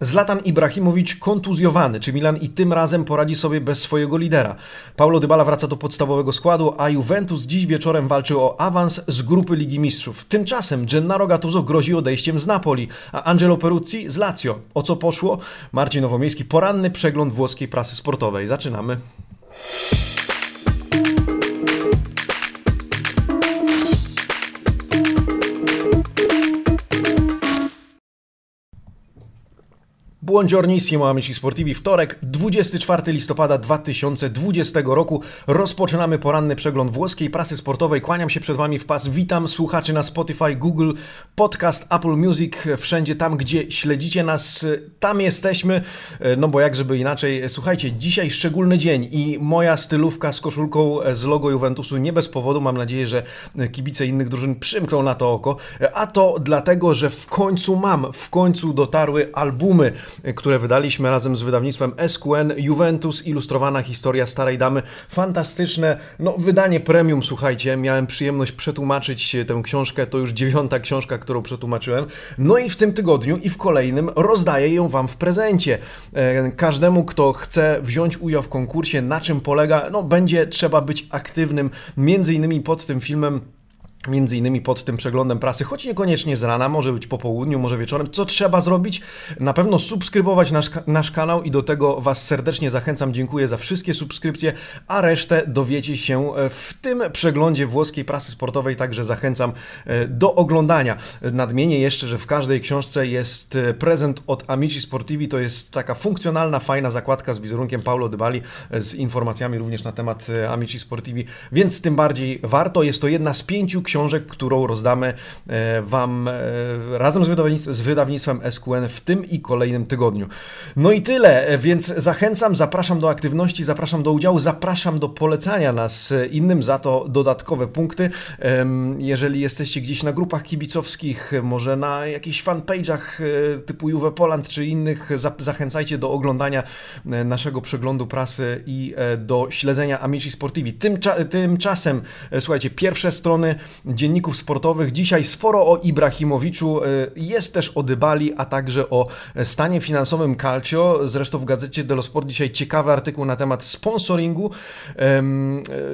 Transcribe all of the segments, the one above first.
Zlatan Ibrahimowicz kontuzjowany, czy Milan i tym razem poradzi sobie bez swojego lidera. Paulo Dybala wraca do podstawowego składu, a Juventus dziś wieczorem walczy o awans z grupy Ligi Mistrzów. Tymczasem Gennaro Gattuso grozi odejściem z Napoli, a Angelo Peruzzi z Lazio. O co poszło? Marcin Nowomiejski, poranny przegląd włoskiej prasy sportowej. Zaczynamy. Buongiornissimo amici sportivi, wtorek 24 listopada 2020 roku. Rozpoczynamy poranny przegląd włoskiej prasy sportowej. Kłaniam się przed Wami w pas. Witam słuchaczy na Spotify, Google, Podcast, Apple Music, wszędzie tam, gdzie śledzicie nas, tam jesteśmy. No bo jak żeby inaczej. Słuchajcie, dzisiaj szczególny dzień i moja stylówka z koszulką z logo Juventusu nie bez powodu. Mam nadzieję, że kibice innych drużyn przymkną na to oko. A to dlatego, że w końcu mam, w końcu dotarły albumy które wydaliśmy razem z wydawnictwem SQN, Juventus, ilustrowana historia Starej Damy. Fantastyczne, no wydanie premium, słuchajcie, miałem przyjemność przetłumaczyć tę książkę, to już dziewiąta książka, którą przetłumaczyłem. No i w tym tygodniu i w kolejnym rozdaję ją Wam w prezencie. E, każdemu, kto chce wziąć udział w konkursie, na czym polega, no będzie trzeba być aktywnym, między innymi pod tym filmem Między innymi pod tym przeglądem prasy, choć niekoniecznie z rana, może być po południu, może wieczorem. Co trzeba zrobić? Na pewno subskrybować nasz, nasz kanał i do tego Was serdecznie zachęcam. Dziękuję za wszystkie subskrypcje, a resztę dowiecie się e, w tym przeglądzie włoskiej prasy sportowej, także zachęcam e, do oglądania. Nadmienię jeszcze, że w każdej książce jest e, prezent od Amici Sportivi. To jest taka funkcjonalna, fajna zakładka z wizerunkiem Paulo Dybali, z informacjami również na temat Amici Sportivi, więc tym bardziej warto. Jest to jedna z pięciu książek, którą rozdamy e, Wam e, razem z, wydawnictwem, z wydawnictwem SQN w tym i kolejnym tygodniu. No i tyle, e, więc zachęcam, zapraszam do aktywności, zapraszam do udziału, zapraszam do polecania nas innym, za to dodatkowe punkty. Jeżeli jesteście gdzieś na grupach kibicowskich, może na jakichś fanpage'ach typu Juve Poland czy innych, zachęcajcie do oglądania naszego przeglądu prasy i do śledzenia Amici Sportivi. Tymcza tymczasem, słuchajcie, pierwsze strony dzienników sportowych. Dzisiaj sporo o Ibrahimowiczu, e, jest też o Dybali, a także o stanie finansowym Calcio. Zresztą w gazecie Dello Sport dzisiaj ciekawy artykuł na temat sponsoringu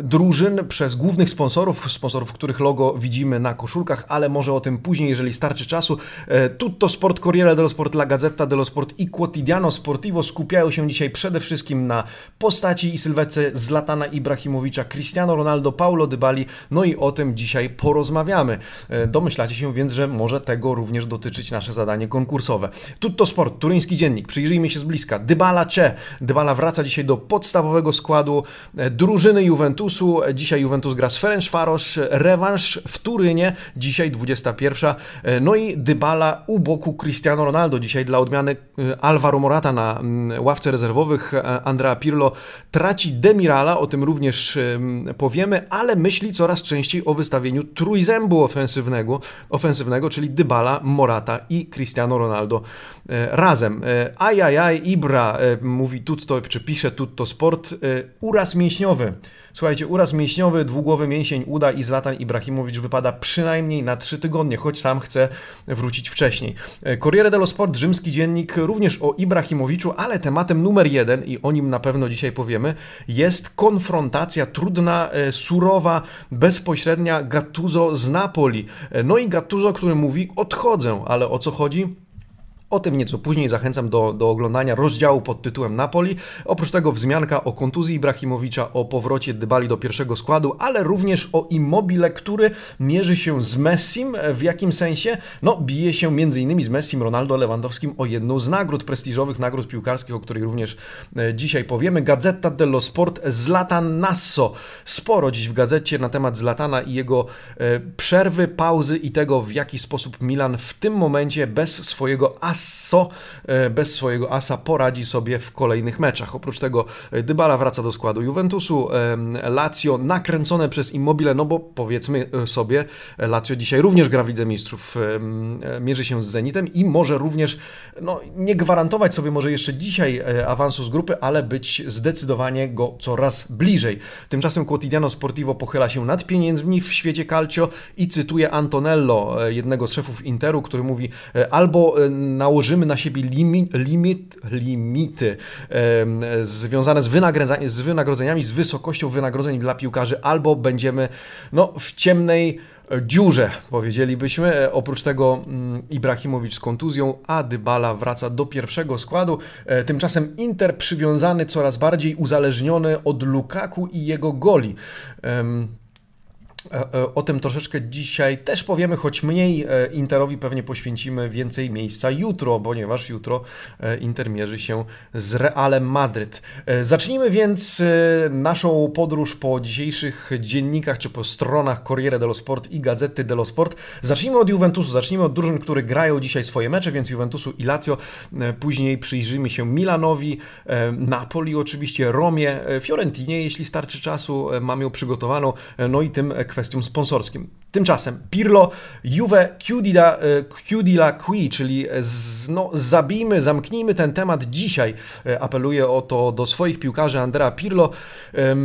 drużyn przez głównych sponsorów, sponsorów, których logo widzimy na koszulkach, ale może o tym później, jeżeli starczy czasu. E, Tutto Sport, Corriere dello Sport, La Gazzetta dello Sport i Quotidiano Sportivo skupiają się dzisiaj przede wszystkim na postaci i sylwece Zlatana Ibrahimowicza, Cristiano Ronaldo, Paulo Dybali, no i o tym dzisiaj porozmawiamy. E, domyślacie się więc, że może tego również dotyczyć nasze zadanie konkursowe. Tutto Sport, turyński dziennik. Przyjrzyjmy się z bliska. Dybala Cze. Dybala wraca dzisiaj do podstawowego składu e, drużyny Juventusu. Dzisiaj Juventus gra z Ferencvaros. Rewanż w Turynie. Dzisiaj 21. E, no i Dybala u boku Cristiano Ronaldo. Dzisiaj dla odmiany Alvaro Morata na mm, ławce rezerwowych. Andrea Pirlo traci Demirala. O tym również powiemy, ale myśli coraz częściej o wystawieniu trójzębu ofensywnego, ofensywnego czyli Dybala, Morata i Cristiano Ronaldo e, razem. E, ajajaj, Ibra e, mówi tutto, czy pisze tutto sport, uraz mięśniowy. Słuchajcie, uraz mięśniowy, dwugłowy mięsień uda i Zlatan Ibrahimowicz wypada przynajmniej na trzy tygodnie, choć sam chce wrócić wcześniej. Corriere dello Sport, rzymski dziennik, również o Ibrahimowiczu, ale tematem numer jeden, i o nim na pewno dzisiaj powiemy, jest konfrontacja trudna, surowa, bezpośrednia Gattuso z Napoli. No i Gattuso, który mówi odchodzę, ale o co chodzi? O tym nieco później zachęcam do, do oglądania rozdziału pod tytułem Napoli. Oprócz tego wzmianka o kontuzji Ibrahimowicza, o powrocie Dybali do pierwszego składu, ale również o Immobile, który mierzy się z Messim. W jakim sensie? No, bije się m.in. z Messim, Ronaldo Lewandowskim o jedną z nagród prestiżowych, nagród piłkarskich, o której również e, dzisiaj powiemy. Gazeta dello Sport, Zlatan Nasso. Sporo dziś w gazecie na temat Zlatana i jego e, przerwy, pauzy i tego, w jaki sposób Milan w tym momencie bez swojego as Asso e, bez swojego asa poradzi sobie w kolejnych meczach. Oprócz tego e, Dybala wraca do składu Juventusu, e, Lazio nakręcone przez Immobile, no bo powiedzmy sobie, Lazio dzisiaj również gra w Lidze Mistrzów, mierzy się z Zenitem i może również, no nie gwarantować sobie może jeszcze dzisiaj awansu z grupy, ale być zdecydowanie go coraz bliżej. Tymczasem Quotidiano Sportivo pochyla się nad pieniędzmi w świecie calcio i cytuje Antonello, jednego z szefów Interu, który mówi albo na nałożymy na siebie limit, limit, limity związane z, z wynagrodzeniami, z wysokością wynagrodzeń dla piłkarzy, albo będziemy no, w ciemnej dziurze, powiedzielibyśmy. E, oprócz tego mm, Ibrahimowicz z kontuzją, a Dybala wraca do pierwszego składu. E, tymczasem Inter przywiązany coraz bardziej uzależniony od Lukaku i jego goli. O tym troszeczkę dzisiaj też powiemy, choć mniej e, Interowi pewnie poświęcimy więcej miejsca jutro, ponieważ jutro Inter mierzy się z Realem Madryt. Zacznijmy więc naszą podróż po dzisiejszych dziennikach czy po stronach Corriere dello Sport i Gazety dello Sport. Zacznijmy od Juventusu, zacznijmy od drużyn, które grają dzisiaj swoje mecze, więc Juventusu i Lazio. Później przyjrzymy się Milanowi, Napoli oczywiście, Romie, Fiorentinie, jeśli starczy czasu, mam ją przygotowaną, no i tym kwestiom sponsorskim. Tymczasem Pirlo, Juve, Chiudila, Chiudila Qui, czyli z, no, zabijmy, zamknijmy ten temat dzisiaj. E, Apeluję o to do swoich piłkarzy Andrea Pirlo. E,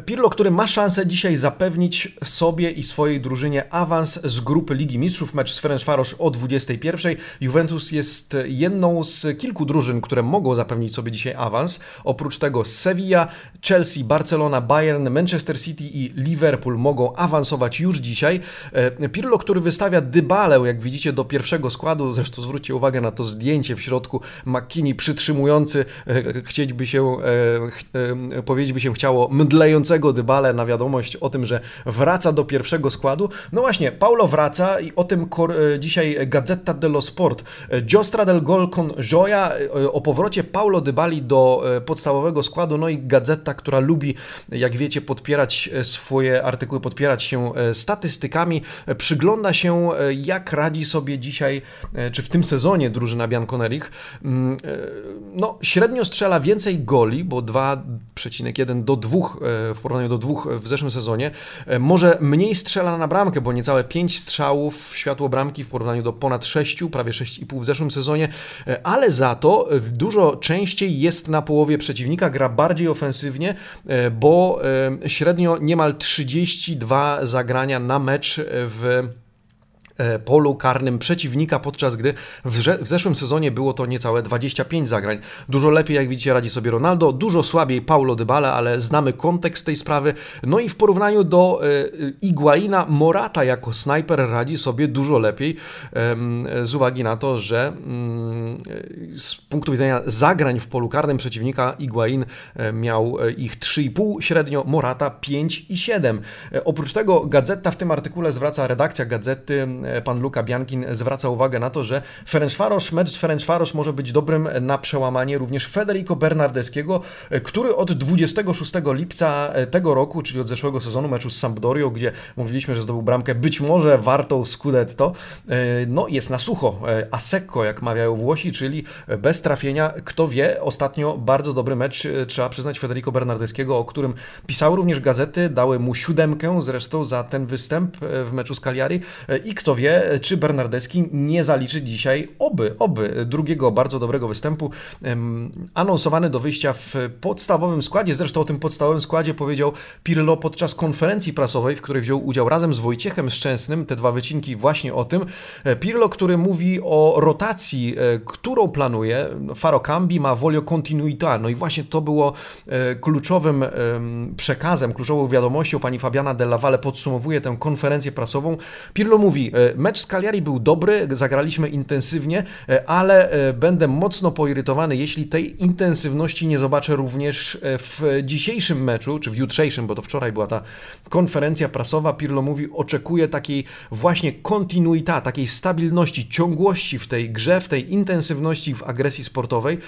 Pirlo, który ma szansę dzisiaj zapewnić sobie i swojej drużynie awans z grupy Ligi Mistrzów. Mecz z Ferencvaros o 21. Juventus jest jedną z kilku drużyn, które mogą zapewnić sobie dzisiaj awans. Oprócz tego Sevilla, Chelsea, Barcelona, Bayern, Manchester City i Liverpool mogą awansować już dzisiaj. E, Pirlo, który wystawia Dybalę, jak widzicie, do pierwszego składu, zresztą zwróćcie uwagę na to zdjęcie w środku, McKinney przytrzymujący, e, chcieć by się, e, powiedzieć by się chciało, mdlejącego Dybalę na wiadomość o tym, że wraca do pierwszego składu. No właśnie, Paulo wraca i o tym dzisiaj Gazzetta dello Sport. Giostra del Gol con Gioia o powrocie Paulo Dybali do podstawowego składu, no i Gazeta, która lubi, jak wiecie, podpierać swoje artykuły, podpierać się e, statystykami, e, przygląda się e, jak radzi sobie dzisiaj, czy w tym sezonie drużyna Bianconerich. Mm, no, średnio strzela więcej goli, bo 2,1 do 2 w porównaniu do 2 w zeszłym sezonie. Może mniej strzela na bramkę, bo niecałe 5 strzałów w światło bramki w porównaniu do ponad 6, prawie 6,5 w zeszłym sezonie, ale za to dużo częściej jest na połowie przeciwnika, gra bardziej ofensywnie, bo średnio niemal 32 zagrania na mecz w E, polu karnym przeciwnika, podczas gdy w, zeszłym sezonie było to niecałe 25 zagrań. Dużo lepiej, jak widzicie, radzi sobie Ronaldo, dużo słabiej Paulo Dybala, ale znamy kontekst tej sprawy. No i w porównaniu do e, Iguaina, Morata jako snajper radzi sobie dużo lepiej e, z uwagi na to, że mm, z punktu widzenia zagrań w polu karnym przeciwnika Iguain e, miał e, ich 3,5 średnio, Morata 5,7. E, oprócz tego Gazeta w tym artykule zwraca, redakcja Gazety E, pan Luka Biankin zwraca uwagę na to, że Ferencvaros, mecz z Ferencvaros może być dobrym na przełamanie również Federico Bernardeskiego, e, który od 26 lipca e, tego roku, czyli od zeszłego sezonu meczu z Sampdorią, gdzie mówiliśmy, że zdobył bramkę być może wartą Scudetto, no jest na sucho, a secco, jak mawiają Włosi, czyli bez trafienia. Kto wie, ostatnio bardzo dobry mecz, trzeba przyznać Federico Bernardeskiego, o którym pisały również gazety, dały mu siódemkę zresztą za ten występ w meczu z Cagliari i kto wie, czy Bernardeschi nie zaliczy dzisiaj oby, oby drugiego bardzo dobrego występu, anonsowany do wyjścia w podstawowym składzie. Zresztą o tym podstawowym składzie powiedział Pirlo podczas konferencji prasowej, w której wziął udział razem z Wojciechem Szczęsnym. Te dwa wycinki właśnie o tym. E, Pirlo, który mówi o rotacji, e, którą planuje. Faro Cambi ma volio continuità. No i właśnie to było e, kluczowym przekazem, kluczową wiadomością. Pani Fabiana Della Valle podsumowuje tę konferencję prasową. Pirlo mówi, Mecz z Cagliari był dobry, zagraliśmy intensywnie, e, ale e, będę mocno poirytowany, jeśli tej intensywności nie zobaczę również e, w dzisiejszym meczu, czy w jutrzejszym, bo to wczoraj była ta konferencja prasowa. Pirlo mówi, oczekuje takiej właśnie kontinuita, takiej stabilności, ciągłości w tej grze, w tej intensywności w agresji sportowej.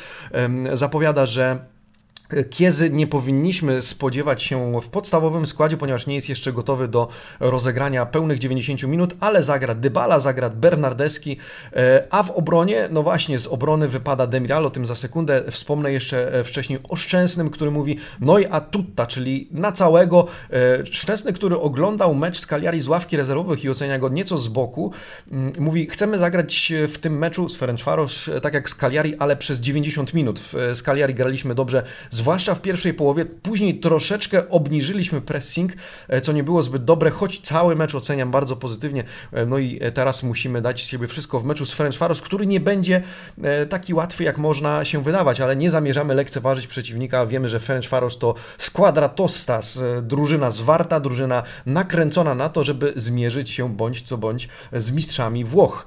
Zapowiada, że Kiezy nie powinniśmy spodziewać się w podstawowym składzie, ponieważ nie jest jeszcze gotowy do rozegrania pełnych 90 minut, ale zagra Dybala, zagra Bernardeski, e, a w obronie, no właśnie, z obrony wypada Demiral, o tym za sekundę wspomnę jeszcze e, wcześniej o Szczęsnym, który mówi no i a tutta, czyli na całego. E, Szczęsny, który oglądał mecz z z ławki rezerwowych i ocenia go nieco z boku, mm, mówi, chcemy zagrać w tym meczu z Ferencvaros tak jak z ale przez 90 minut. Cagliari graliśmy dobrze zwłaszcza w pierwszej połowie. Później troszeczkę obniżyliśmy pressing, co nie było zbyt dobre, choć cały mecz oceniam bardzo pozytywnie. No i teraz musimy dać z siebie wszystko w meczu z Ferencvaros, który nie będzie taki łatwy, jak można się wydawać, ale nie zamierzamy lekceważyć przeciwnika. Wiemy, że Ferencvaros to składra tostas, drużyna zwarta, drużyna nakręcona na to, żeby zmierzyć się bądź co bądź z mistrzami Włoch.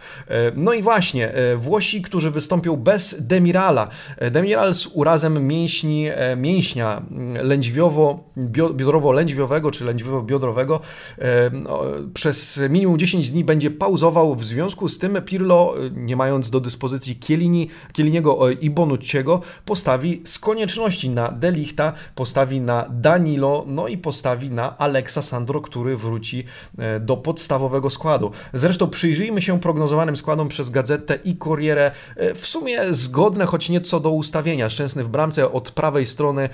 No i właśnie, Włosi, którzy wystąpią bez Demirala. Demiral z urazem mięśni, mięśnia lędźwiowo-biodrowo-lędźwiowego czy lędźwiowo-biodrowego przez minimum 10 dni będzie pauzował. W związku z tym Pirlo, nie mając do dyspozycji Kielini, Kieliniego i Bonucciego, postawi z konieczności na Delichta, postawi na Danilo, no i postawi na Alexa Sandro, który wróci do podstawowego składu. Zresztą przyjrzyjmy się prognozowanym składom przez Gazetę i Corrierę. W sumie zgodne, choć nieco do ustawienia. Szczęsny w bramce od prawej strony.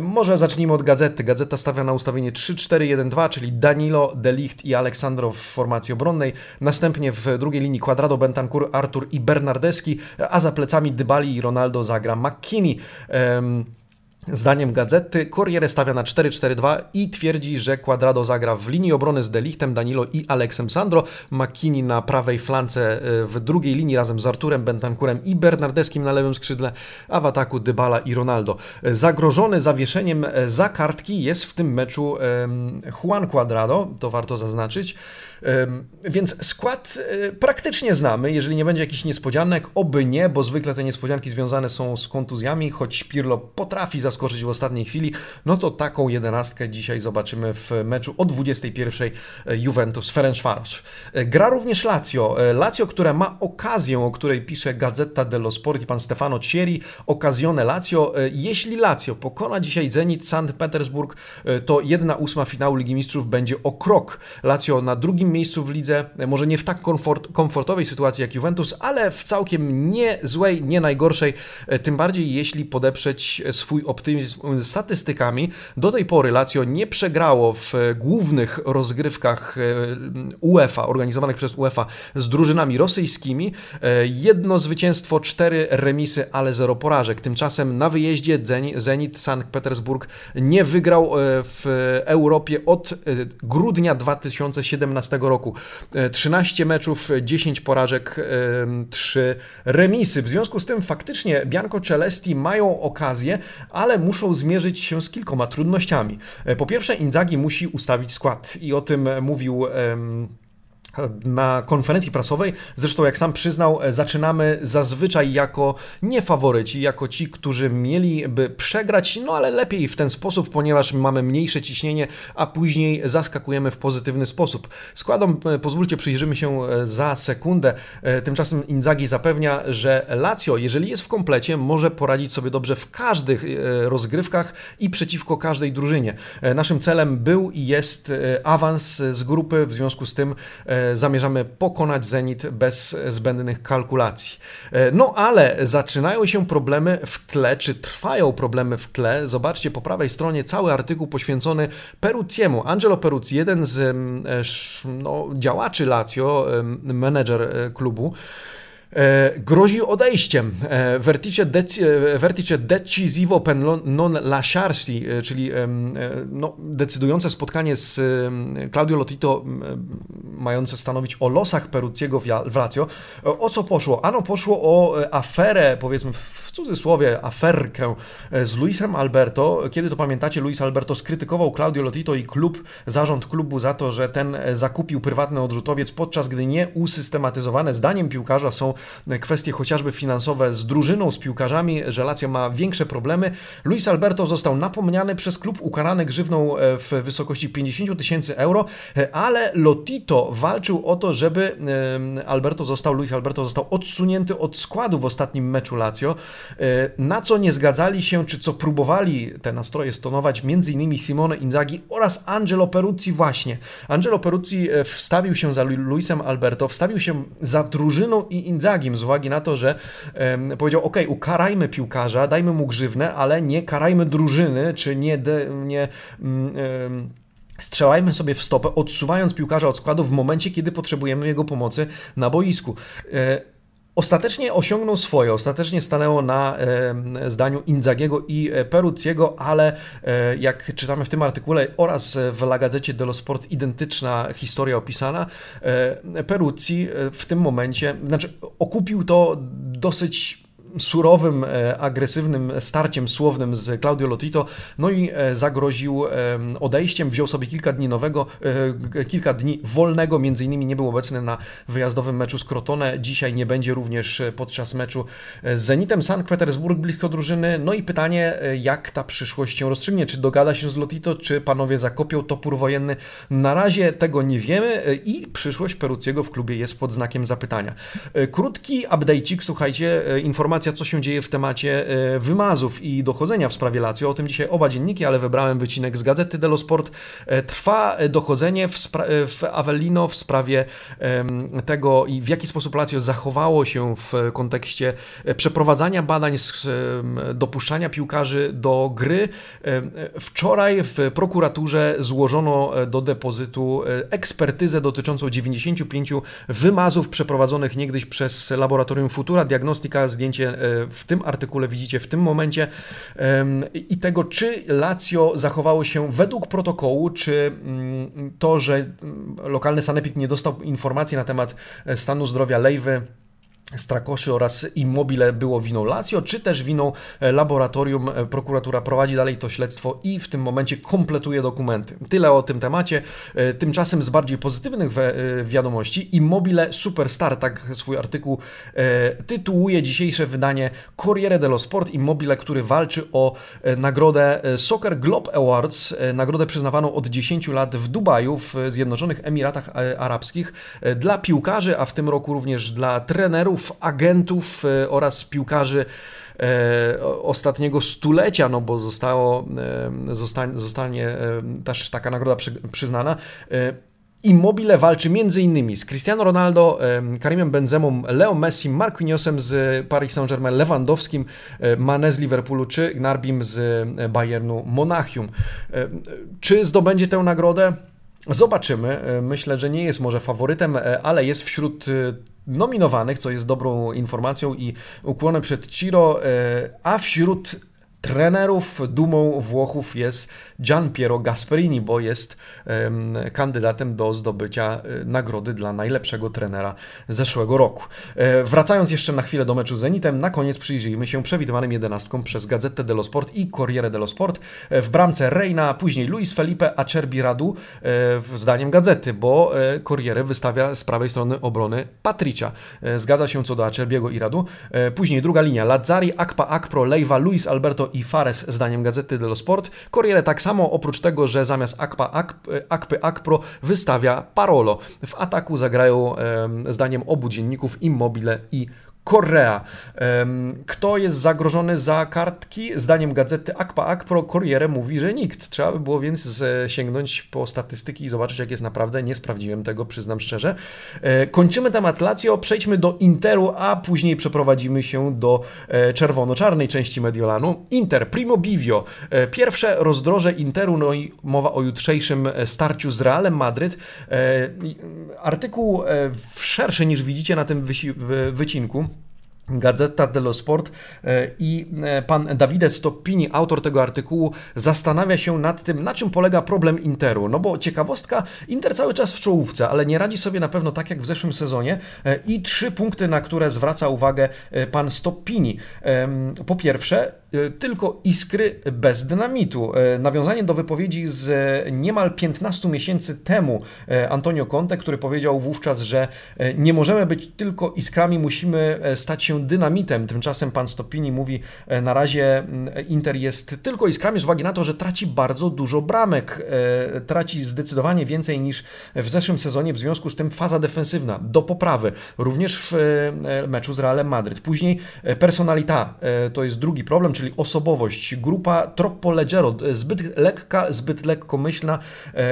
Może zacznijmy od Gazety. Gazeta stawia na ustawienie 3-4-1-2, czyli Danilo, Delicht i Aleksandro w formacji obronnej. Następnie w drugiej linii Quadrado, Bentancur, Artur i Bernardeski, a za plecami Dybali i Ronaldo zagra McKinney. Zdaniem gazety Corriere stawia na 4-4-2 i twierdzi, że Quadrado zagra w linii obrony z Delichtem, Danilo i Alexem Sandro, McKinney na prawej flance e, w drugiej linii razem z Arturem Bentancurem i Bernardeskim na lewym skrzydle, a w ataku Dybala i Ronaldo. Zagrożony zawieszeniem e, za kartki jest w tym meczu Juan Quadrado, to warto zaznaczyć. Więc skład e, praktycznie znamy, jeżeli nie będzie jakichś niespodzianek, oby nie, bo zwykle te niespodzianki związane są z kontuzjami, choć Pirlo potrafi zaskoczyć w ostatniej chwili, no to taką jedenastkę dzisiaj zobaczymy w meczu o 21 e, Juventus Ferencvaros. E, gra również Lazio. Lazio, które ma okazję, o której pisze Gazeta dello Sport i pan Stefano Cieri, okazjone Lazio. Jeśli Lazio pokona dzisiaj Zenit Sankt Petersburg, to jedna ósma finału Ligi Mistrzów będzie o krok. Lazio na drugim miejscu w lidze, może nie w tak komfort, komfortowej sytuacji jak Juventus, ale w całkiem nie złej, nie najgorszej, e, tym bardziej jeśli podeprzeć swój optymizm statystykami. Do tej pory Lazio nie przegrało w głównych rozgrywkach e, UEFA, organizowanych przez UEFA z drużynami rosyjskimi. E, jedno zwycięstwo, cztery remisy, ale zero porażek. Tymczasem na wyjeździe Zenit Sankt Petersburg nie wygrał w Europie od grudnia 2017 roku. 13 e, meczów, 10 porażek, 3 remisy. W związku z tym faktycznie Bianco Celesti mają okazję, ale muszą zmierzyć się z kilkoma trudnościami. E, po pierwsze, Inzaghi musi ustawić skład i o tym mówił na konferencji prasowej. Zresztą, jak sam przyznał, e, zaczynamy zazwyczaj jako niefaworyci, jako ci, którzy mieliby przegrać, no ale lepiej w ten sposób, ponieważ mamy mniejsze ciśnienie, a później zaskakujemy w pozytywny sposób. Składom, e, pozwólcie, przyjrzymy się e, za sekundę. Tymczasem Inzaghi zapewnia, że Lazio, jeżeli jest w komplecie, może poradzić sobie dobrze w każdych rozgrywkach i przeciwko każdej drużynie. Naszym celem był i jest awans z grupy, w związku z tym zamierzamy pokonać Zenit bez zbędnych kalkulacji. E, no ale zaczynają się problemy w tle, czy trwają problemy w tle. Zobaczcie po prawej stronie cały artykuł poświęcony Perucciemu. Angelo Peruzzi, jeden z mm, e, no, działaczy Lazio, menedżer e, klubu, E, grozi odejściem. E, vertice, deci, e, vertice decisivo per non lasciarsi, czyli no, decydujące spotkanie z Claudio Lotito, mające stanowić o losach Perucciego w Lazio. O co poszło? Ano poszło o aferę, powiedzmy w cudzysłowie, aferkę z Luisem Alberto. Kiedy to pamiętacie, Luis Alberto skrytykował Claudio Lotito i klub, zarząd klubu za to, że ten zakupił prywatny odrzutowiec, podczas gdy nie usystematyzowane zdaniem piłkarza są kwestie chociażby finansowe z drużyną, z piłkarzami, że Lazio ma większe problemy. Luis Alberto został napomniany przez klub, ukarany grzywną e, w wysokości 50 tysięcy euro, e, ale Lotito walczył o to, żeby Alberto został, Luis Alberto został odsunięty od składu w ostatnim meczu Lazio, e, na co nie zgadzali się, czy co próbowali te nastroje stonować, m.in. Simone Inzaghi oraz Angelo Peruzzi właśnie. Angelo Peruzzi wstawił się za Luisem Alberto, wstawił się za drużyną i Inzaghi Inzagim z uwagi na to, że um, powiedział, ok, ukarajmy piłkarza, dajmy mu grzywnę, ale nie karajmy drużyny, czy nie, de, nie um, strzelajmy sobie w stopę, odsuwając piłkarza od składu w momencie, kiedy potrzebujemy jego pomocy na boisku. E, Ostatecznie osiągnął swoje, ostatecznie stanęło na zdaniu Inzagiego i Perucciego, ale jak czytamy w tym artykule oraz w La Gazzecie dello Sport identyczna historia opisana, Peruzzi w tym momencie, znaczy okupił to dosyć surowym, e, agresywnym starciem słownym z Claudio Lotito, no i e, zagroził odejściem, wziął sobie kilka dni nowego, e, kilka dni wolnego, między innymi nie był obecny na wyjazdowym meczu z Crotone, dzisiaj nie będzie również podczas meczu z Zenitem. Sankt Petersburg blisko drużyny, no i pytanie, jak ta przyszłość się rozstrzygnie, czy dogada się z Lotito, czy panowie zakopią topór wojenny, na razie tego nie wiemy i przyszłość Perucciego w klubie jest pod znakiem zapytania. Krótki update'ik, słuchajcie, informacja informacja, co się dzieje w temacie e, wymazów i dochodzenia w sprawie Lazio. O tym dzisiaj oba dzienniki, ale wybrałem wycinek z Gazety dello Sport. E, trwa dochodzenie w, w Avellino w sprawie tego w jaki sposób Lazio zachowało się w kontekście e, przeprowadzania badań, dopuszczania piłkarzy do gry. Wczoraj w prokuraturze złożono do depozytu ekspertyzę dotyczącą 95 wymazów przeprowadzonych niegdyś przez laboratorium Futura Diagnostica, zdjęcie E, w tym artykule widzicie w tym momencie i tego, czy Lazio zachowało się według protokołu, czy mm, to, że mm, lokalny sanepid nie dostał informacji na temat e, stanu zdrowia Lejwy Strakoszy oraz Immobile było winą Lazio, czy też winą e, laboratorium. E, prokuratura prowadzi dalej to śledztwo i w tym momencie kompletuje dokumenty. Tyle o tym temacie. E, tymczasem z bardziej pozytywnych wiadomości Immobile Superstar, tak swój artykuł tytułuje dzisiejsze wydanie Corriere dello Sport. Immobile, który walczy o nagrodę Soccer Globe Awards, nagrodę przyznawaną od 10 lat w Dubaju, w Zjednoczonych Emiratach Arabskich dla piłkarzy, a w tym roku również dla trenerów agentów e, oraz piłkarzy e, ostatniego stulecia, no bo zostało, e, zostanie, zostanie też taka nagroda przyznana. Immobile walczy m.in. z Cristiano Ronaldo, Karimem Benzemą, Leo Messi, Marquinhosem z Paris Saint-Germain, Lewandowskim, Mane z Liverpoolu czy Gnarbim z Bayernu Monachium. Czy zdobędzie tę nagrodę? Zobaczymy. Myślę, że nie jest może faworytem, ale jest wśród nominowanych, co jest dobrą informacją i ukłonem przed Ciro, e, a wśród trenerów dumą Włochów jest Gian Piero Gasperini, bo jest kandydatem do zdobycia e, nagrody dla najlepszego trenera zeszłego roku. E, wracając jeszcze na chwilę do meczu z Zenitem, na koniec przyjrzyjmy się przewidywanym jedenastkom przez Gazetę dello Sport i Corriere dello Sport. E, w bramce Reina, później Luis Felipe Acerbi Radu, zdaniem Gazety, bo Corriere wystawia z prawej strony obrony Patricia. Zgadza się co do Acerbiego i Radu. Później druga linia Lazzari, Akpa Akpro, Leiva, Luis Alberto i Fares, zdaniem Gazety dello Sport. Corriere tak samo, oprócz tego, że zamiast Akpa, Akp, Akpy Akpro wystawia Parolo. W ataku zagrają, zdaniem obu dzienników, Immobile i Korea. Kto jest zagrożony za kartki? Zdaniem gazety Akpa Akpro Corriere mówi, że nikt. Trzeba by było więc sięgnąć po statystyki i zobaczyć, jak jest naprawdę. Nie sprawdziłem tego, przyznam szczerze. E, kończymy temat Lazio, przejdźmy do Interu, a później przeprowadzimy się do e, czerwono-czarnej części Mediolanu. Inter, Primo Bivio. E, pierwsze rozdroże Interu, no i mowa o jutrzejszym starciu z Realem Madryt. Artykuł szerszy niż widzicie na tym wycinku. Gazeta dello Sport e, i e, pan Davide Stoppini, autor tego artykułu, zastanawia się nad tym, na czym polega problem Interu. No bo ciekawostka, Inter cały czas w czołówce, ale nie radzi sobie na pewno tak jak w zeszłym sezonie e, i trzy punkty, na które zwraca uwagę pan Stoppini. Po pierwsze, tylko iskry bez dynamitu. Nawiązanie do wypowiedzi z niemal 15 miesięcy temu Antonio Conte, który powiedział wówczas, że nie możemy być tylko iskrami, musimy stać się dynamitem. Tymczasem pan Stopini mówi, e, na razie mm, Inter jest tylko iskrami z uwagi na to, że traci bardzo dużo bramek. E, traci zdecydowanie więcej niż w zeszłym sezonie, w związku z tym faza defensywna do poprawy, również w e, meczu z Realem Madryt. Później personalita to jest drugi problem, czyli osobowość. Grupa troppo leggero, zbyt lekka, zbyt lekkomyślna,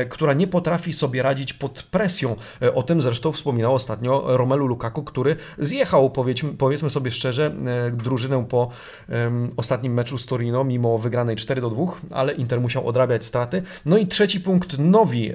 która nie potrafi sobie radzić pod presją. O tym zresztą wspominał ostatnio Romelu Lukaku, który zjechał, powiedzmy sobie szczerze, drużynę po ostatnim meczu z Torino, mimo wygranej 4 do 2, ale Inter musiał odrabiać straty. No i trzeci punkt, nowi,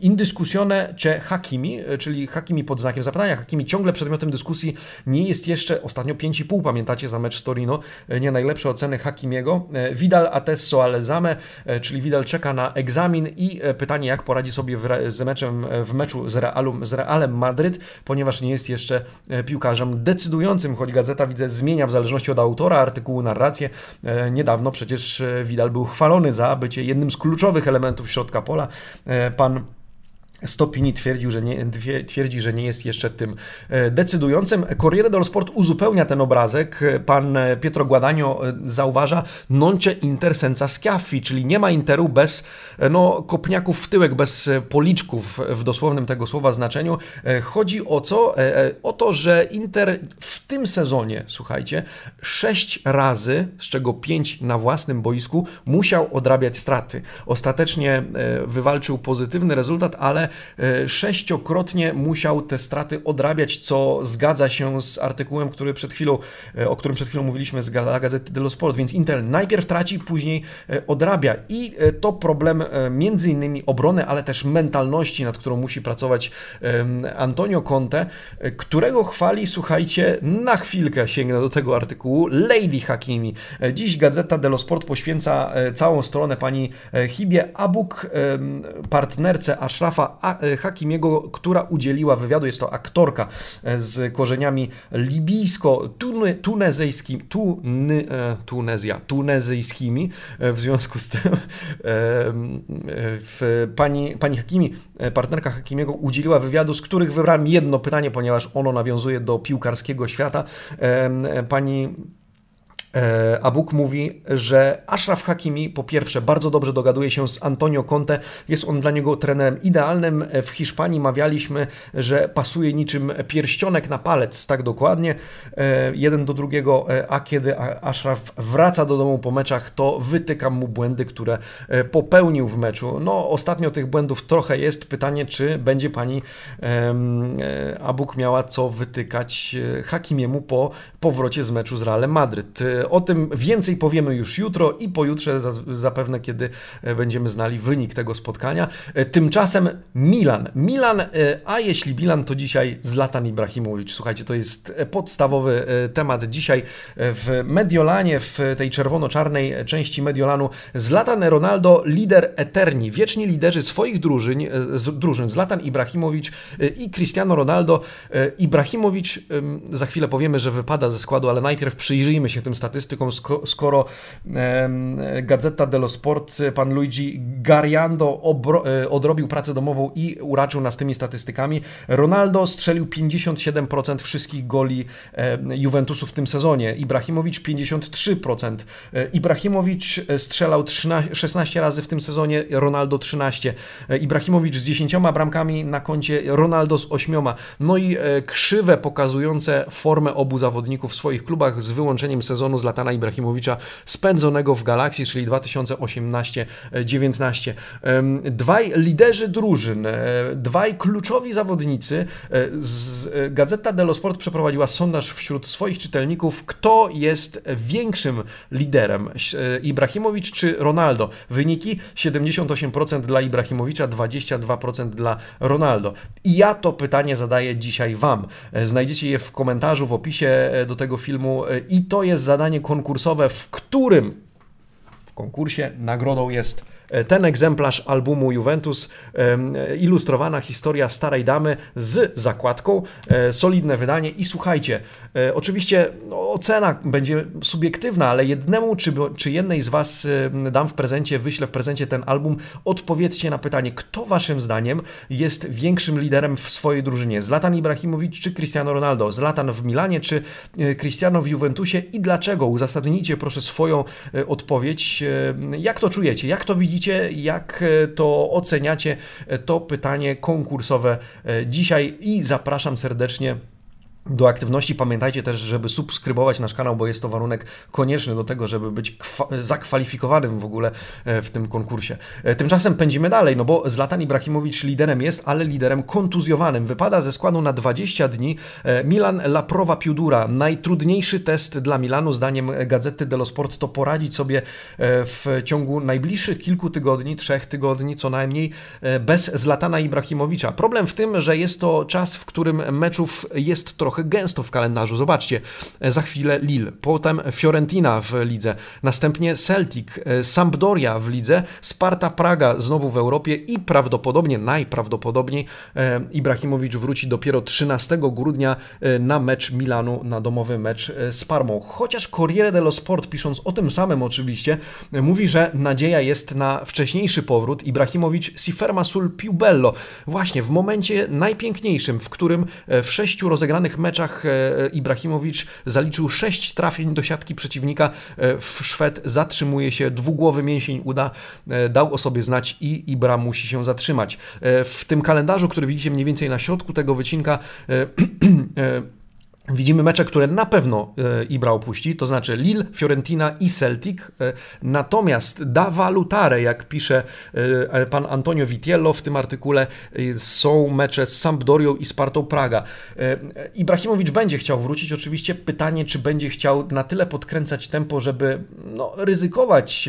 indyskusione czy Hakimi, czyli Hakimi pod znakiem zapytania. Hakimi ciągle przedmiotem dyskusji nie jest jeszcze, ostatnio 5,5 pamiętacie za mecz z Torino, nie najlepsze oceny Hakimiego. Vidal atesso ale zame, czyli Vidal czeka na egzamin i pytanie jak poradzi sobie z meczem w meczu z, Realum, z Realem Madryt, ponieważ nie jest jeszcze piłkarzem decydującym, choć gazeta widzę zmienia w zależności od autora artykułu narrację. Niedawno przecież Vidal był chwalony za bycie jednym z kluczowych elementów środka pola. Pan Stopini twierdził, że nie, twierdzi, że nie jest jeszcze tym e, decydującym. Corriere dello Sport uzupełnia ten obrazek. Pan Pietro Guadagno e, zauważa non c'è inter senza schiaffi, czyli nie ma interu bez e, no, kopniaków w tyłek, bez policzków w dosłownym tego słowa znaczeniu. Chodzi o co? O to, że Inter w tym sezonie, słuchajcie, sześć razy, z czego pięć na własnym boisku, musiał odrabiać straty. Ostatecznie wywalczył pozytywny rezultat, ale sześciokrotnie musiał te straty odrabiać, co zgadza się z artykułem, który przed chwilą, e, o którym przed chwilą mówiliśmy z Gazety dello Sport, więc Intel najpierw traci, później e, odrabia. I to problem między innymi obrony, ale też mentalności, nad którą musi pracować Antonio Conte, którego chwali, słuchajcie, na chwilkę sięgnę do tego artykułu, Lady Hakimi. Dziś Gazeta dello Sport poświęca całą stronę pani Hibie Abuk, partnerce Ashrafa E, Hakimiego, która udzieliła wywiadu. Jest to aktorka e, z korzeniami libijsko-tunezyjskimi, tuny, e, Tunezja, tunezyjskimi. W związku z tym pani, pani Hakimi, partnerka Hakimiego udzieliła wywiadu, z których wybrałem jedno pytanie, ponieważ ono nawiązuje do piłkarskiego świata. Pani E, Abuk mówi, że Ashraf Hakimi po pierwsze bardzo dobrze dogaduje się z Antonio Conte, jest on dla niego trenerem idealnym. W Hiszpanii mawialiśmy, że pasuje niczym pierścionek na palec, tak dokładnie, e, jeden do drugiego, e, a kiedy Ashraf wraca do domu po meczach, to wytykam mu błędy, które popełnił w meczu. No, ostatnio tych błędów trochę jest. Pytanie, czy będzie pani Abuk miała co wytykać Hakimiemu po powrocie z meczu z Realem Madryt. O tym więcej powiemy już jutro i pojutrze zapewne, kiedy e, będziemy znali wynik tego spotkania. E, tymczasem Milan. Milan, e, a jeśli Milan, to dzisiaj Zlatan Ibrahimowicz. Słuchajcie, to jest podstawowy temat dzisiaj w Mediolanie, w tej czerwono-czarnej części Mediolanu. Zlatan Ronaldo, lider eterni, wieczni liderzy swoich drużyn, drużyn Zlatan Ibrahimowicz i Cristiano Ronaldo. Ibrahimowicz, za chwilę powiemy, że wypada ze składu, ale najpierw przyjrzyjmy się tym statystykom statystyką, skoro Gazeta dello Sport, pan Luigi Gariando e, odrobił pracę domową i uraczył nas tymi statystykami. Ronaldo strzelił 57% wszystkich goli Juventusu w tym sezonie, Ibrahimowicz 53%. E, Ibrahimowicz e, strzelał 13, 16 razy w tym sezonie, Ronaldo 13. Ibrahimowicz z 10 bramkami na koncie, Ronaldo z 8. No i krzywe pokazujące formę obu zawodników w swoich klubach z wyłączeniem sezonu Zlatana Ibrahimowicza spędzonego w Galaxii, czyli 2018-19. Dwaj liderzy drużyn, e, dwaj kluczowi zawodnicy. E, Gazeta dello Sport przeprowadziła sondaż wśród swoich czytelników, kto jest większym liderem, e, Ibrahimowicz czy Ronaldo. Wyniki 78% dla Ibrahimowicza, 22% dla Ronaldo. I ja to pytanie zadaję dzisiaj Wam. Znajdziecie je w komentarzu, w opisie do tego filmu i to jest zadanie konkursowe, w którym w konkursie nagrodą jest ten egzemplarz albumu Juventus, ilustrowana historia starej damy z zakładką, e, solidne wydanie i słuchajcie, e, oczywiście no, ocena będzie subiektywna, ale jednemu czy, czy jednej z Was dam w prezencie, wyślę w prezencie ten album, odpowiedzcie na pytanie, kto Waszym zdaniem jest większym liderem w swojej drużynie, Zlatan Ibrahimowicz czy Cristiano Ronaldo, Zlatan w Milanie czy Cristiano w Juventusie? I dlaczego? Uzasadnijcie proszę swoją odpowiedź, jak to czujecie, jak to widzicie, jak e, to oceniacie, e, to pytanie konkursowe e, dzisiaj i zapraszam serdecznie do aktywności. Pamiętajcie też, żeby subskrybować nasz kanał, bo jest to warunek konieczny do tego, żeby być zakwalifikowanym w ogóle e, w tym konkursie. E, tymczasem pędzimy dalej, no bo Zlatan Ibrahimowicz liderem jest, ale liderem kontuzjowanym. Wypada ze składu na 20 dni. E, Milan Laprowa Piudura. Najtrudniejszy test dla Milanu, zdaniem Gazety dello Sport, to poradzić sobie w ciągu najbliższych kilku tygodni, trzech tygodni co najmniej, bez Zlatana Ibrahimowicza. Problem w tym, że jest to czas, w którym meczów jest trochę trochę gęsto w kalendarzu. Zobaczcie, e, za chwilę Lille, potem Fiorentina w lidze, następnie Celtic, e, Sampdoria w lidze, Sparta Praga znowu w Europie i prawdopodobnie, najprawdopodobniej e, Ibrahimowicz wróci dopiero 13 grudnia na mecz Milanu, na domowy mecz z Parmą. Chociaż Corriere dello Sport, pisząc o tym samym oczywiście, mówi, że nadzieja jest na wcześniejszy powrót. Ibrahimowicz si ferma sul più bello. Właśnie w momencie najpiękniejszym, w którym w sześciu rozegranych meczach e, Ibrahimowicz zaliczył 6 trafień do siatki przeciwnika. E, Szwed zatrzymuje się, dwugłowy mięsień uda, e, dał o sobie znać i Ibra musi się zatrzymać. W tym kalendarzu, który widzicie mniej więcej na środku tego wycinka, Widzimy mecze, które na pewno e, Ibra opuści, to znaczy Lille, Fiorentina i Celtic. E, natomiast da valutare, jak pisze e, pan Antonio Vitiello w tym artykule, są mecze z Sampdorią i Spartą Praga. Ibrahimowicz będzie chciał wrócić. Oczywiście pytanie, czy będzie chciał na tyle podkręcać tempo, żeby no, ryzykować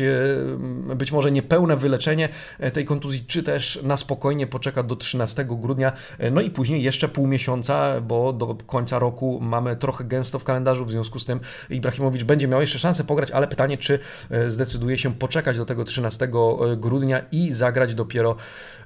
być może niepełne wyleczenie tej kontuzji, czy też na spokojnie poczeka do 13 grudnia, no i później jeszcze pół miesiąca, bo do końca roku mamy trochę gęsto w kalendarzu, w związku z tym Ibrahimowicz będzie miał jeszcze szansę pograć, ale pytanie, czy e, zdecyduje się poczekać do tego 13 e, grudnia i zagrać dopiero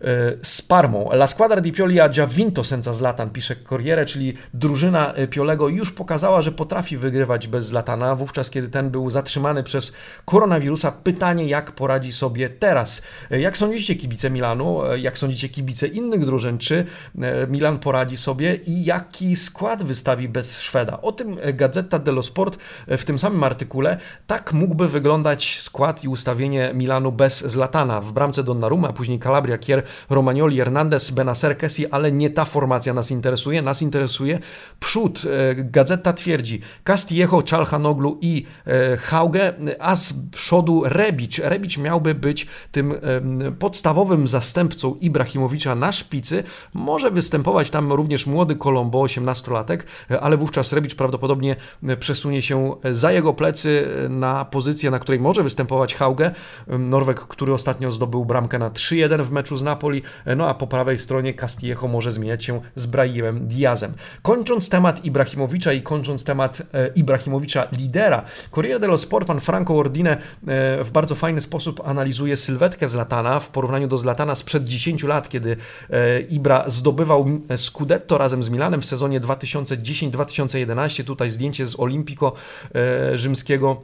e, z Parmą. La squadra di Pioli ha già vinto senza Zlatan, pisze Corriere, czyli drużyna Piolego już pokazała, że potrafi wygrywać bez Zlatana, wówczas kiedy ten był zatrzymany przez koronawirusa. Pytanie, jak poradzi sobie teraz. Jak sądzicie kibice Milanu, jak sądzicie kibice innych drużyn, czy Milan poradzi sobie i jaki skład wystawi bez Szweda. O tym Gazeta dello Sport w tym samym artykule. Tak mógłby wyglądać skład i ustawienie Milanu bez Zlatana. W bramce Donnarumma, później Calabria, Kier, Romagnoli, Hernandez, Benacer, Kessi, ale nie ta formacja nas interesuje. Nas interesuje przód. Gazeta twierdzi Castillejo, Czalhanoglu i e, Hauge, a z przodu Rebic. Rebic miałby być tym podstawowym zastępcą Ibrahimowicza na szpicy. Może występować tam również młody Colombo, 18-latek, ale wówczas Rebicz prawdopodobnie przesunie się za jego plecy na pozycję, na której może występować Hauge, Norweg, który ostatnio zdobył bramkę na 3-1 w meczu z Napoli, no a po prawej stronie Castillejo może zmieniać się z Brahimem Diazem. Kończąc temat Ibrahimowicza i kończąc temat e, Ibrahimowicza lidera, Corriere dello Sport, pan Franco Ordine e, w bardzo fajny sposób analizuje sylwetkę Zlatana w porównaniu do Zlatana sprzed 10 lat, kiedy e, Ibra zdobywał Scudetto razem z Milanem w sezonie 2010 2011, tutaj zdjęcie z Olimpiko e, rzymskiego.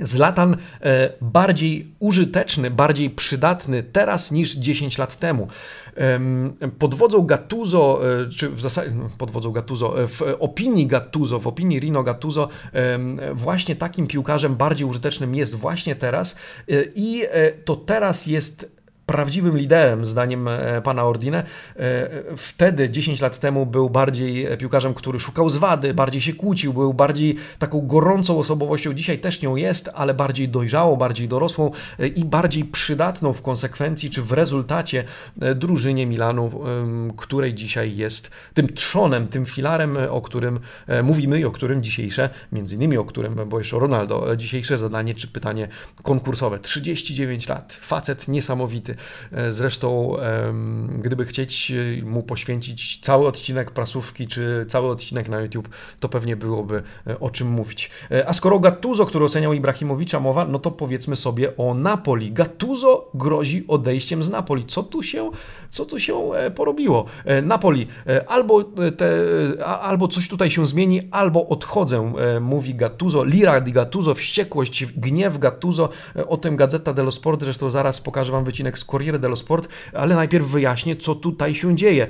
Zlatan e, bardziej użyteczny, bardziej przydatny teraz niż 10 lat temu. Pod wodzą Gattuso, e, czy w zasadzie no, pod wodzą Gattuso, w opinii Gattuso, w opinii Rino Gattuso, właśnie takim piłkarzem bardziej użytecznym jest właśnie teraz i to teraz jest prawdziwym liderem, zdaniem e, pana Ordine. E, wtedy, 10 lat temu, był bardziej piłkarzem, który szukał zwady, bardziej się kłócił, był bardziej taką gorącą osobowością. Dzisiaj też nią jest, ale bardziej dojrzałą, bardziej dorosłą e, i bardziej przydatną w konsekwencji czy w rezultacie drużynie Milanu, której dzisiaj jest tym trzonem, tym filarem, o którym mówimy i o którym dzisiejsze, między innymi o którym, bo jeszcze Ronaldo, dzisiejsze zadanie czy pytanie konkursowe. 39 lat, facet niesamowity. E, zresztą, gdyby chcieć mu poświęcić cały odcinek prasówki, czy cały odcinek na YouTube, to pewnie byłoby e, o czym mówić. E, a skoro Gattuso, który oceniał Ibrahimowicza mowa, no to powiedzmy sobie o Napoli. Gattuso grozi odejściem z Napoli. Co tu się, co tu się porobiło? Napoli albo, te, albo coś tutaj się zmieni, albo odchodzę, mówi Gattuso. Lira di Gattuso, wściekłość, gniew Gattuso. O tym Gazeta dello Sport, zresztą zaraz pokażę Wam wycinek z Corriere dello Sport, ale najpierw wyjaśnię, co tutaj się dzieje.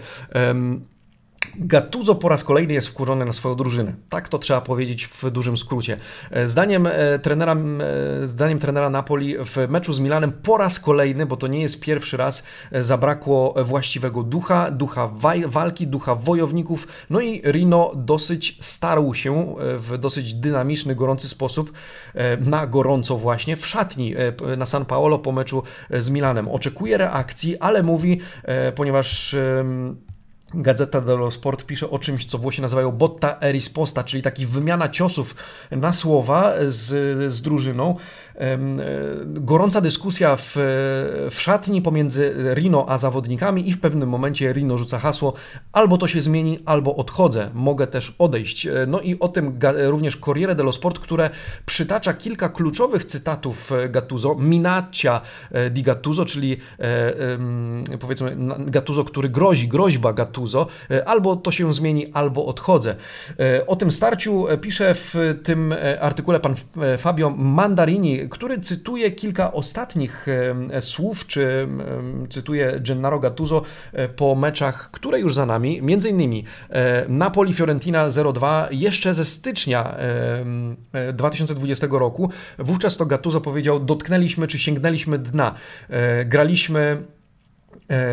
Gattuso po raz kolejny jest wkurzony na swoją drużynę. Tak to trzeba powiedzieć w dużym skrócie. E, zdaniem e, trenera, e, zdaniem trenera Napoli w meczu z Milanem po raz kolejny, bo to nie jest pierwszy raz, zabrakło właściwego ducha, ducha walki, ducha wojowników. No i Rino dosyć starł się w dosyć dynamiczny, gorący sposób na gorąco właśnie w szatni na San Paolo po meczu z Milanem. Oczekuje reakcji, ale mówi, ponieważ Gazeta dello Sport pisze o czymś, co Włosi nazywają botta e risposta, czyli taki wymiana ciosów na słowa z, z drużyną. E, gorąca dyskusja w, w szatni pomiędzy Rino a zawodnikami i w pewnym momencie Rino rzuca hasło albo to się zmieni, albo odchodzę, mogę też odejść. E, no i o tym również Corriere dello Sport, które przytacza kilka kluczowych cytatów Gattuso, Minaccia di Gattuso, czyli powiedzmy Gattuso, który grozi, groźba Gattuso, e, albo to się zmieni, albo odchodzę. E, o tym starciu e, pisze w tym artykule pan Fabio Mandarini, który cytuje kilka ostatnich słów, czy cytuje Gennaro Gattuso po meczach, które już za nami, między innymi Napoli-Fiorentina 0-2 jeszcze ze stycznia 2020 roku. Wówczas to Gattuso powiedział, dotknęliśmy czy sięgnęliśmy dna. Graliśmy E,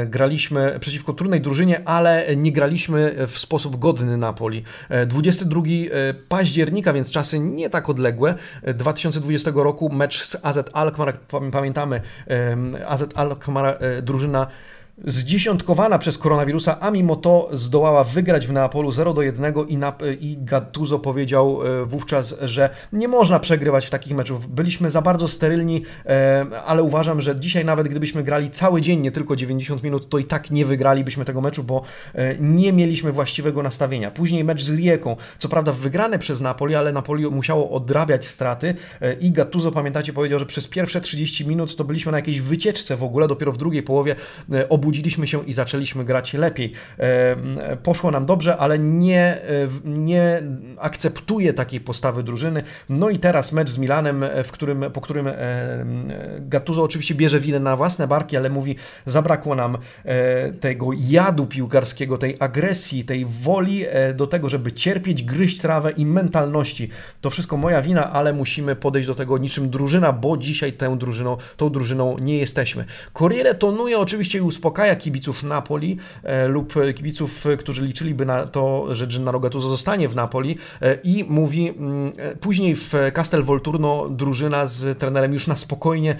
graliśmy przeciwko trudnej drużynie, ale nie graliśmy w sposób godny Napoli. 22 e, e, października, więc czasy nie tak odległe, 2020 roku mecz z AZ Alkmaar, pamiętamy, AZ Alkmaar drużyna zdziesiątkowana przez koronawirusa, a mimo to zdołała wygrać w Neapolu 0 do 1 i, i Gattuso powiedział e, wówczas, że nie można przegrywać w takich meczów. Byliśmy za bardzo sterylni, e, ale uważam, że dzisiaj nawet gdybyśmy grali cały dzień, nie tylko 90 minut, to i tak nie wygralibyśmy tego meczu, bo e, nie mieliśmy właściwego nastawienia. Później mecz z Rieką, co prawda wygrany przez Napoli, ale Napoli musiało odrabiać straty i Gattuso, pamiętacie, powiedział, że przez pierwsze 30 minut to byliśmy na jakiejś wycieczce w ogóle, dopiero w drugiej połowie obudziliśmy się i zaczęliśmy grać lepiej. Poszło nam dobrze, ale nie, nie akceptuję takiej postawy drużyny. No i teraz mecz z Milanem, w którym, po którym Gattuso oczywiście bierze winę na własne barki, ale mówi, zabrakło nam e, tego jadu piłkarskiego, tej agresji, tej woli e, do tego, żeby cierpieć, gryźć trawę i mentalności. To wszystko moja wina, ale musimy podejść do tego niczym drużyna, bo dzisiaj tę drużyną, tą drużyną nie jesteśmy. Corriere tonuje oczywiście i uspokaja uspokaja kibiców Napoli e, lub kibiców, którzy liczyliby na to, że Gennaro Gattuso zostanie w Napoli e, i mówi mm, e, później w Castel Volturno drużyna z trenerem już na spokojnie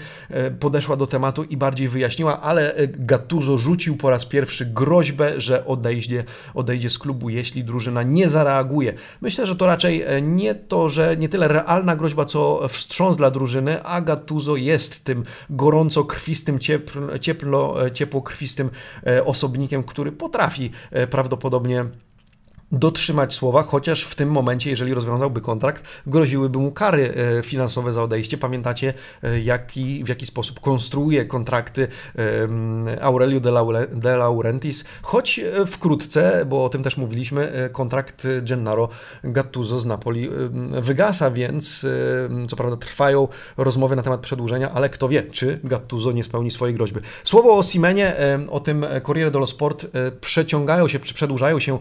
podeszła do tematu i bardziej wyjaśniła, ale Gattuso rzucił po raz pierwszy groźbę, że odejdzie, odejdzie z klubu, jeśli drużyna nie zareaguje. Myślę, że to raczej nie to, że nie tyle realna groźba, co wstrząs dla drużyny, a Gattuso jest tym gorąco krwistym, ciepło, ciepło, ciepło krwi krwistym e, osobnikiem, który potrafi e, prawdopodobnie dotrzymać słowa, chociaż w tym momencie, jeżeli rozwiązałby kontrakt, groziłyby mu kary e, finansowe za odejście. Pamiętacie, e, jaki, w jaki sposób konstruuje kontrakty Aurelio de Laurentiis, choć e, wkrótce, bo o tym też mówiliśmy, kontrakt Gennaro Gattuso z Napoli wygasa, więc co prawda trwają rozmowy na temat przedłużenia, ale kto wie, czy Gattuso nie spełni swojej groźby. Słowo o Simenie, o tym Corriere dello Sport przeciągają się, czy przedłużają się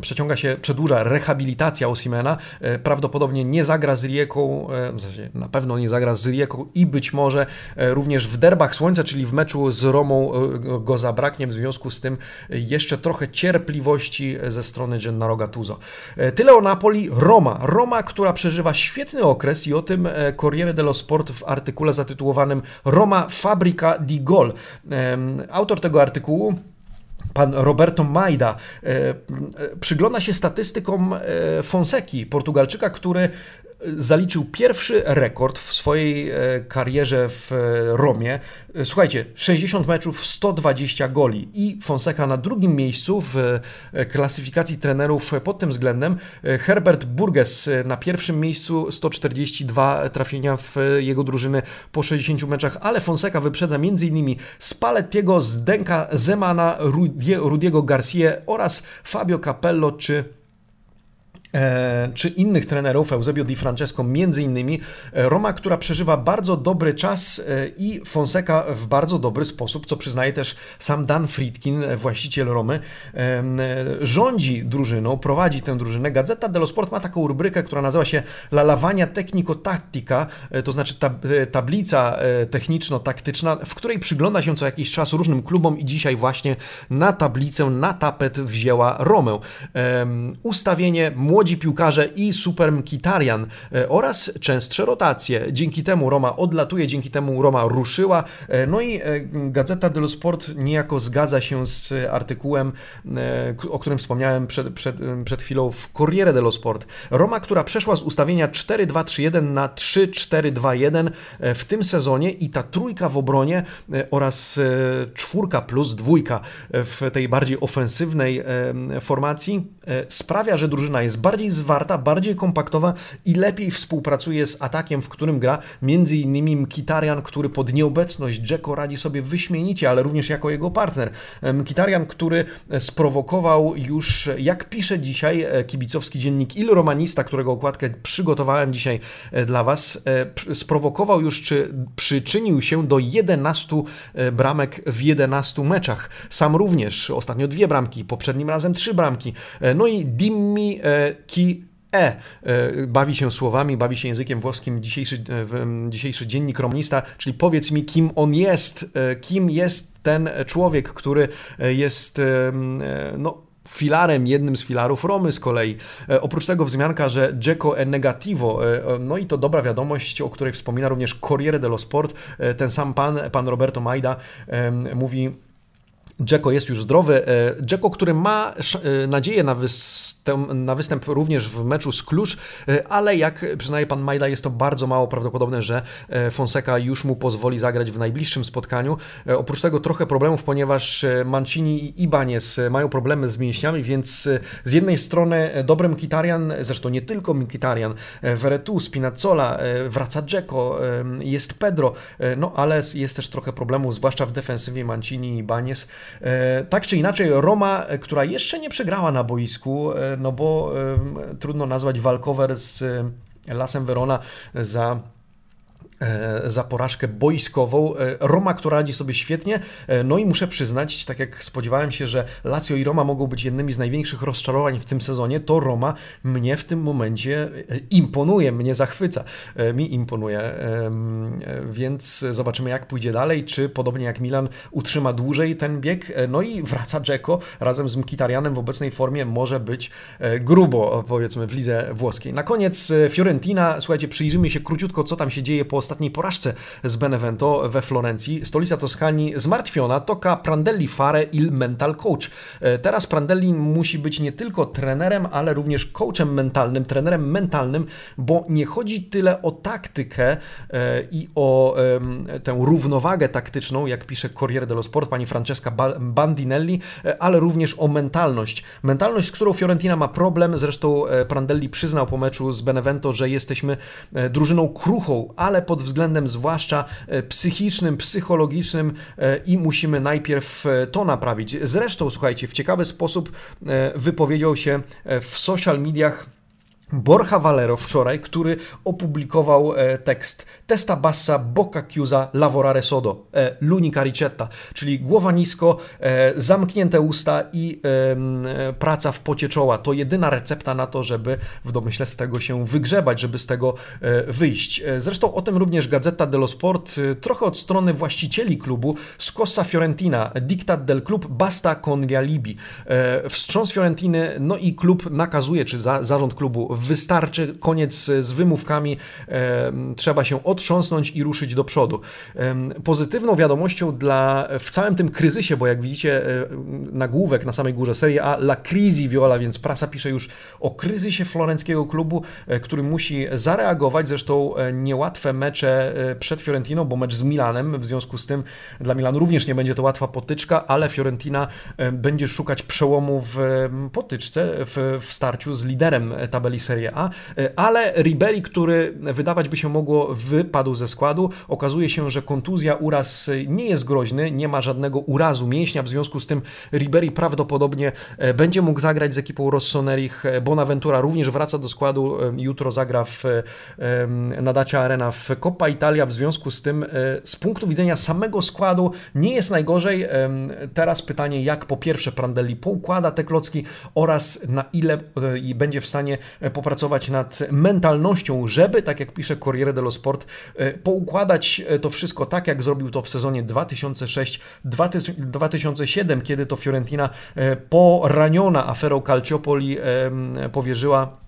przeciąga się, przedłuża rehabilitacja Osimena. E, prawdopodobnie nie zagra z Rieką, e, w zasadzie na pewno nie zagra z Rieką i być może e, również w derbach słońca, czyli w meczu z Romą go zabraknie. W związku z tym jeszcze trochę cierpliwości ze strony Gennaro Gattuso. Tyle o Napoli. Roma. Roma, która przeżywa świetny okres i o tym Corriere dello Sport w artykule zatytułowanym Roma Fabbrica di Gol. Autor tego artykułu pan Roberto Majda e, e, przygląda się statystykom e, Fonseki, Portugalczyka, który zaliczył pierwszy rekord w swojej karierze w Romie. Słuchajcie, 60 meczów, 120 goli i Fonseca na drugim miejscu w klasyfikacji trenerów pod tym względem. Herbert Burges na pierwszym miejscu, 142 trafienia w jego drużyny po 60 meczach, ale Fonseca wyprzedza m.in. Spallettiego, Zdenka, Zemana, Rudiego Garcia oraz Fabio Capello czy E, czy innych trenerów, Eusebio Di Francesco między innymi, e, Roma, która przeżywa bardzo dobry czas e, i Fonseca w bardzo dobry sposób, co przyznaje też sam Dan Friedkin, właściciel Romy, rządzi drużyną, prowadzi tę drużynę. Gazeta dello Sport ma taką rubrykę, która nazywa się La Lavagna Tecnico-Tattica, to znaczy tab tablica techniczno-taktyczna, w której przygląda się co jakiś czas różnym klubom i dzisiaj właśnie na tablicę, na tapet wzięła Romę. Ustawienie młodych młodzi piłkarze i Super Mkhitaryan e, oraz częstsze rotacje. Dzięki temu Roma odlatuje, dzięki temu Roma ruszyła. E, no i e, Gazeta dello Sport niejako zgadza się z artykułem, o którym wspomniałem przed, przed, przed chwilą w Corriere dello Sport. Roma, która przeszła z ustawienia 4-2-3-1 na 3-4-2-1 w tym sezonie i ta trójka w obronie oraz czwórka plus dwójka w tej bardziej ofensywnej formacji sprawia, że drużyna jest bardziej zwarta, bardziej kompaktowa i lepiej współpracuje z atakiem, w którym gra między innymi Mkitarian, który pod nieobecność Jacko radzi sobie wyśmienicie, ale również jako jego partner. Mkitarian, który sprowokował już, jak pisze dzisiaj e, kibicowski dziennik Il Romanista, którego okładkę przygotowałem dzisiaj e, dla Was, e, sprowokował już, czy przyczynił się do 11 bramek w 11 meczach. Sam również, ostatnio dwie bramki, poprzednim razem trzy bramki. No i Dimmi ki E. e bawi się słowami, bawi się językiem włoskim dzisiejszy, e, dzisiejszy dziennik romnista, czyli powiedz mi, kim on jest, e, kim jest ten człowiek, który jest no, filarem, jednym z filarów Romy z kolei. Oprócz tego wzmianka, że Dzeko e negativo, no i to dobra wiadomość, o której wspomina również Corriere dello Sport, ten sam pan, pan Roberto Majda mówi Dzeko jest już zdrowy. E, Dzeko, który ma e, nadzieję na występ, na występ również w meczu z Klusz, e, ale jak przyznaje pan Majda, jest to bardzo mało prawdopodobne, że Fonseca już mu pozwoli zagrać w najbliższym spotkaniu. Oprócz tego trochę problemów, ponieważ Mancini i Ibanez mają problemy z mięśniami, więc z jednej strony dobry Mkhitaryan, zresztą nie tylko Mkhitaryan, Veretu, Spinazzola, wraca Dzeko, jest Pedro, no ale jest też trochę problemów, zwłaszcza w defensywie Mancini i Ibanez. E, tak czy inaczej, Roma, e, która jeszcze nie przegrała na boisku, e, no bo trudno nazwać walkover z Lasem Verona za E, za porażkę boiskową. E, Roma, która radzi sobie świetnie, e, no i muszę przyznać, tak jak spodziewałem się, że Lazio i Roma mogą być jednymi z największych rozczarowań w tym sezonie, to Roma mnie w tym momencie imponuje, mnie zachwyca, mi imponuje, więc zobaczymy jak pójdzie dalej, czy podobnie jak Milan utrzyma dłużej ten bieg, no i wraca Dzeko razem z Mkitarianem w obecnej formie. Może być grubo, powiedzmy, w lidze włoskiej. Na koniec Fiorentina, słuchajcie, przyjrzymy się króciutko, co tam się dzieje po ostatniej porażce z Benevento we Florencji, stolica Toskanii zmartwiona, toka Prandelli fare il mental coach. E, teraz Prandelli musi być nie tylko trenerem, ale również coachem mentalnym, trenerem mentalnym, bo nie chodzi tyle o taktykę e, i o tę równowagę taktyczną, jak pisze Corriere dello Sport pani Francesca Bandinelli, e, ale również o mentalność. Mentalność, z którą Fiorentina ma problem, zresztą Prandelli przyznał po meczu z Benevento, że jesteśmy drużyną kruchą, ale pod względem zwłaszcza e, psychicznym, psychologicznym e, i musimy najpierw e, to naprawić. Zresztą, słuchajcie, w ciekawy sposób wypowiedział się w social mediach Borja Valero wczoraj, który opublikował tekst Testa bassa, bocca chiusa, lavorare sodo, e, l'unica ricetta, czyli głowa nisko, e, zamknięte usta i praca w pocie czoła. To jedyna recepta na to, żeby w domyśle z tego się wygrzebać, żeby z tego wyjść. Zresztą o tym również Gazeta dello Sport, trochę od strony właścicieli klubu, Scossa Fiorentina, diktat del club, basta con gli alibi. Wstrząs Fiorentiny, no i klub nakazuje, czy za, zarząd klubu wystarczy, koniec z wymówkami, trzeba się otrząsnąć i ruszyć do przodu. Pozytywną wiadomością dla, w całym tym kryzysie, bo jak widzicie e, nagłówek na samej górze Serie A, La Crisi Viola, więc prasa pisze już o kryzysie florenckiego klubu, e, który musi zareagować, zresztą e, niełatwe mecze przed Fiorentiną, bo mecz z Milanem, w związku z tym dla Milanu również nie będzie to łatwa potyczka, ale Fiorentina będzie szukać przełomu w potyczce, w, w starciu z liderem tabeli Serie A, ale Ribery, który wydawać by się mogło wypadł ze składu, okazuje się, że kontuzja, uraz nie jest groźny, nie ma żadnego urazu mięśnia, w związku z tym Ribery prawdopodobnie będzie mógł zagrać z ekipą Rossonerich, Bonaventura również wraca do składu, jutro zagra w, na Dacia Arena w Coppa Italia, w związku z tym z punktu widzenia samego składu nie jest najgorzej. Teraz pytanie, jak po pierwsze Prandelli poukłada te klocki oraz na ile e, będzie w stanie e, popracować nad mentalnością, żeby, tak jak pisze Corriere dello Sport, e, poukładać to wszystko tak, jak zrobił to w sezonie 2006-2007, kiedy to Fiorentina poraniona aferą Calciopoli powierzyła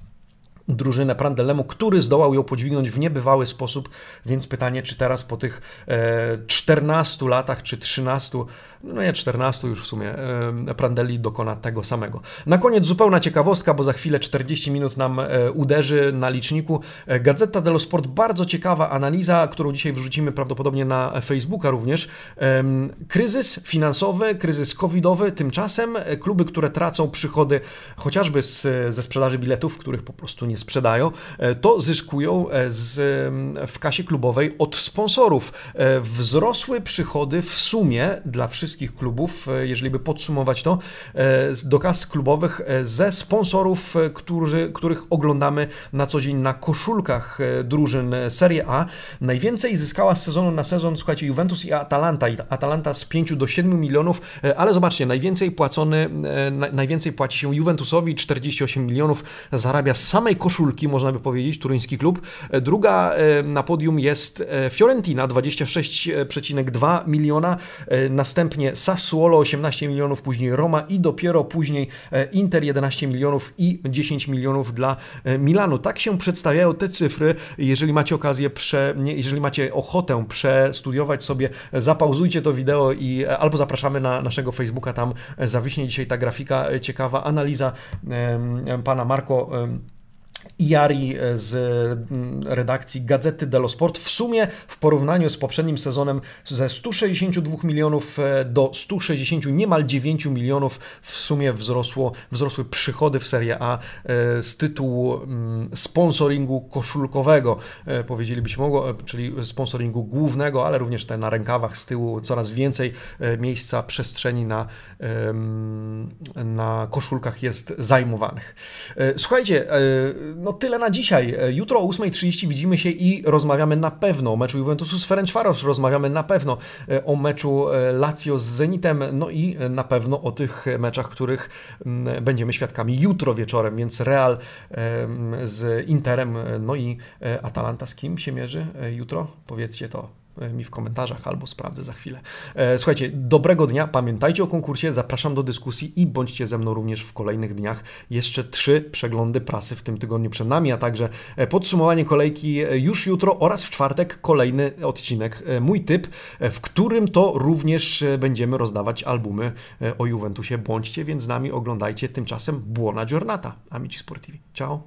drużynę Prandelemu, który zdołał ją podźwignąć w niebywały sposób, więc pytanie, czy teraz po tych 14 latach, czy 13 no nie 14 już w sumie, Prandelli dokona tego samego. Na koniec zupełna ciekawostka, bo za chwilę 40 minut nam e, uderzy na liczniku. E, Gazeta dello Sport, bardzo ciekawa analiza, którą dzisiaj wrzucimy prawdopodobnie na Facebooka również. Kryzys finansowy, kryzys covidowy, tymczasem e, kluby, które tracą przychody chociażby z, ze sprzedaży biletów, których po prostu nie sprzedają, to zyskują z, w kasie klubowej od sponsorów. Wzrosły przychody w sumie dla wszystkich wszystkich klubów, e, jeżeli by podsumować to, e, do kas klubowych e, ze sponsorów, którzy, których oglądamy na co dzień na koszulkach drużyn Serie A. Najwięcej zyskała z sezonu na sezon, słuchajcie, Juventus i Atalanta. Atalanta z 5 do 7 milionów, ale zobaczcie, najwięcej płacony, najwięcej płaci się Juventusowi, 48 milionów zarabia z samej koszulki, można by powiedzieć, turyński klub. Druga na podium jest Fiorentina, 26,2 miliona. Następnie następnie Sassuolo 18 milionów, później Roma i dopiero później e, Inter 11 milionów i 10 milionów dla e, Milanu. Tak się przedstawiają te cyfry. Jeżeli macie okazję, prze, jeżeli macie ochotę przestudiować sobie, zapauzujcie to wideo i e, albo zapraszamy na naszego Facebooka, tam zawiśnie dzisiaj ta grafika, ciekawa analiza pana Marco Iari e, z redakcji Gazety dello Sport. W sumie w porównaniu z poprzednim sezonem ze 162 milionów e, do 160 niemal 9 milionów w sumie wzrosło, wzrosły przychody w Serie A e, z tytułu sponsoringu koszulkowego, powiedzielibyśmy czyli sponsoringu głównego, ale również te na rękawach z tyłu coraz więcej miejsca, przestrzeni na, na koszulkach jest zajmowanych. Słuchajcie, no tyle na dzisiaj. E, jutro o 8.30 widzimy się i rozmawiamy na pewno o meczu Juventusu z Ferencvaros, rozmawiamy na pewno e, o meczu e, Lazio z Zenitem, no i na pewno o tych meczach, których będziemy świadkami jutro wieczorem, więc Real z Interem, no i Atalanta. Z kim się mierzy jutro? Powiedzcie to mi w komentarzach albo sprawdzę za chwilę. E, słuchajcie, dobrego dnia, pamiętajcie o konkursie, zapraszam do dyskusji i bądźcie ze mną również w kolejnych dniach. Jeszcze trzy przeglądy prasy w tym tygodniu przed nami, a także e, podsumowanie kolejki już jutro oraz w czwartek kolejny odcinek. Mój typ, w którym to również będziemy rozdawać albumy o Juventusie. Bądźcie więc z nami, oglądajcie. Tymczasem buona giornata, amici sportivi. Ciao!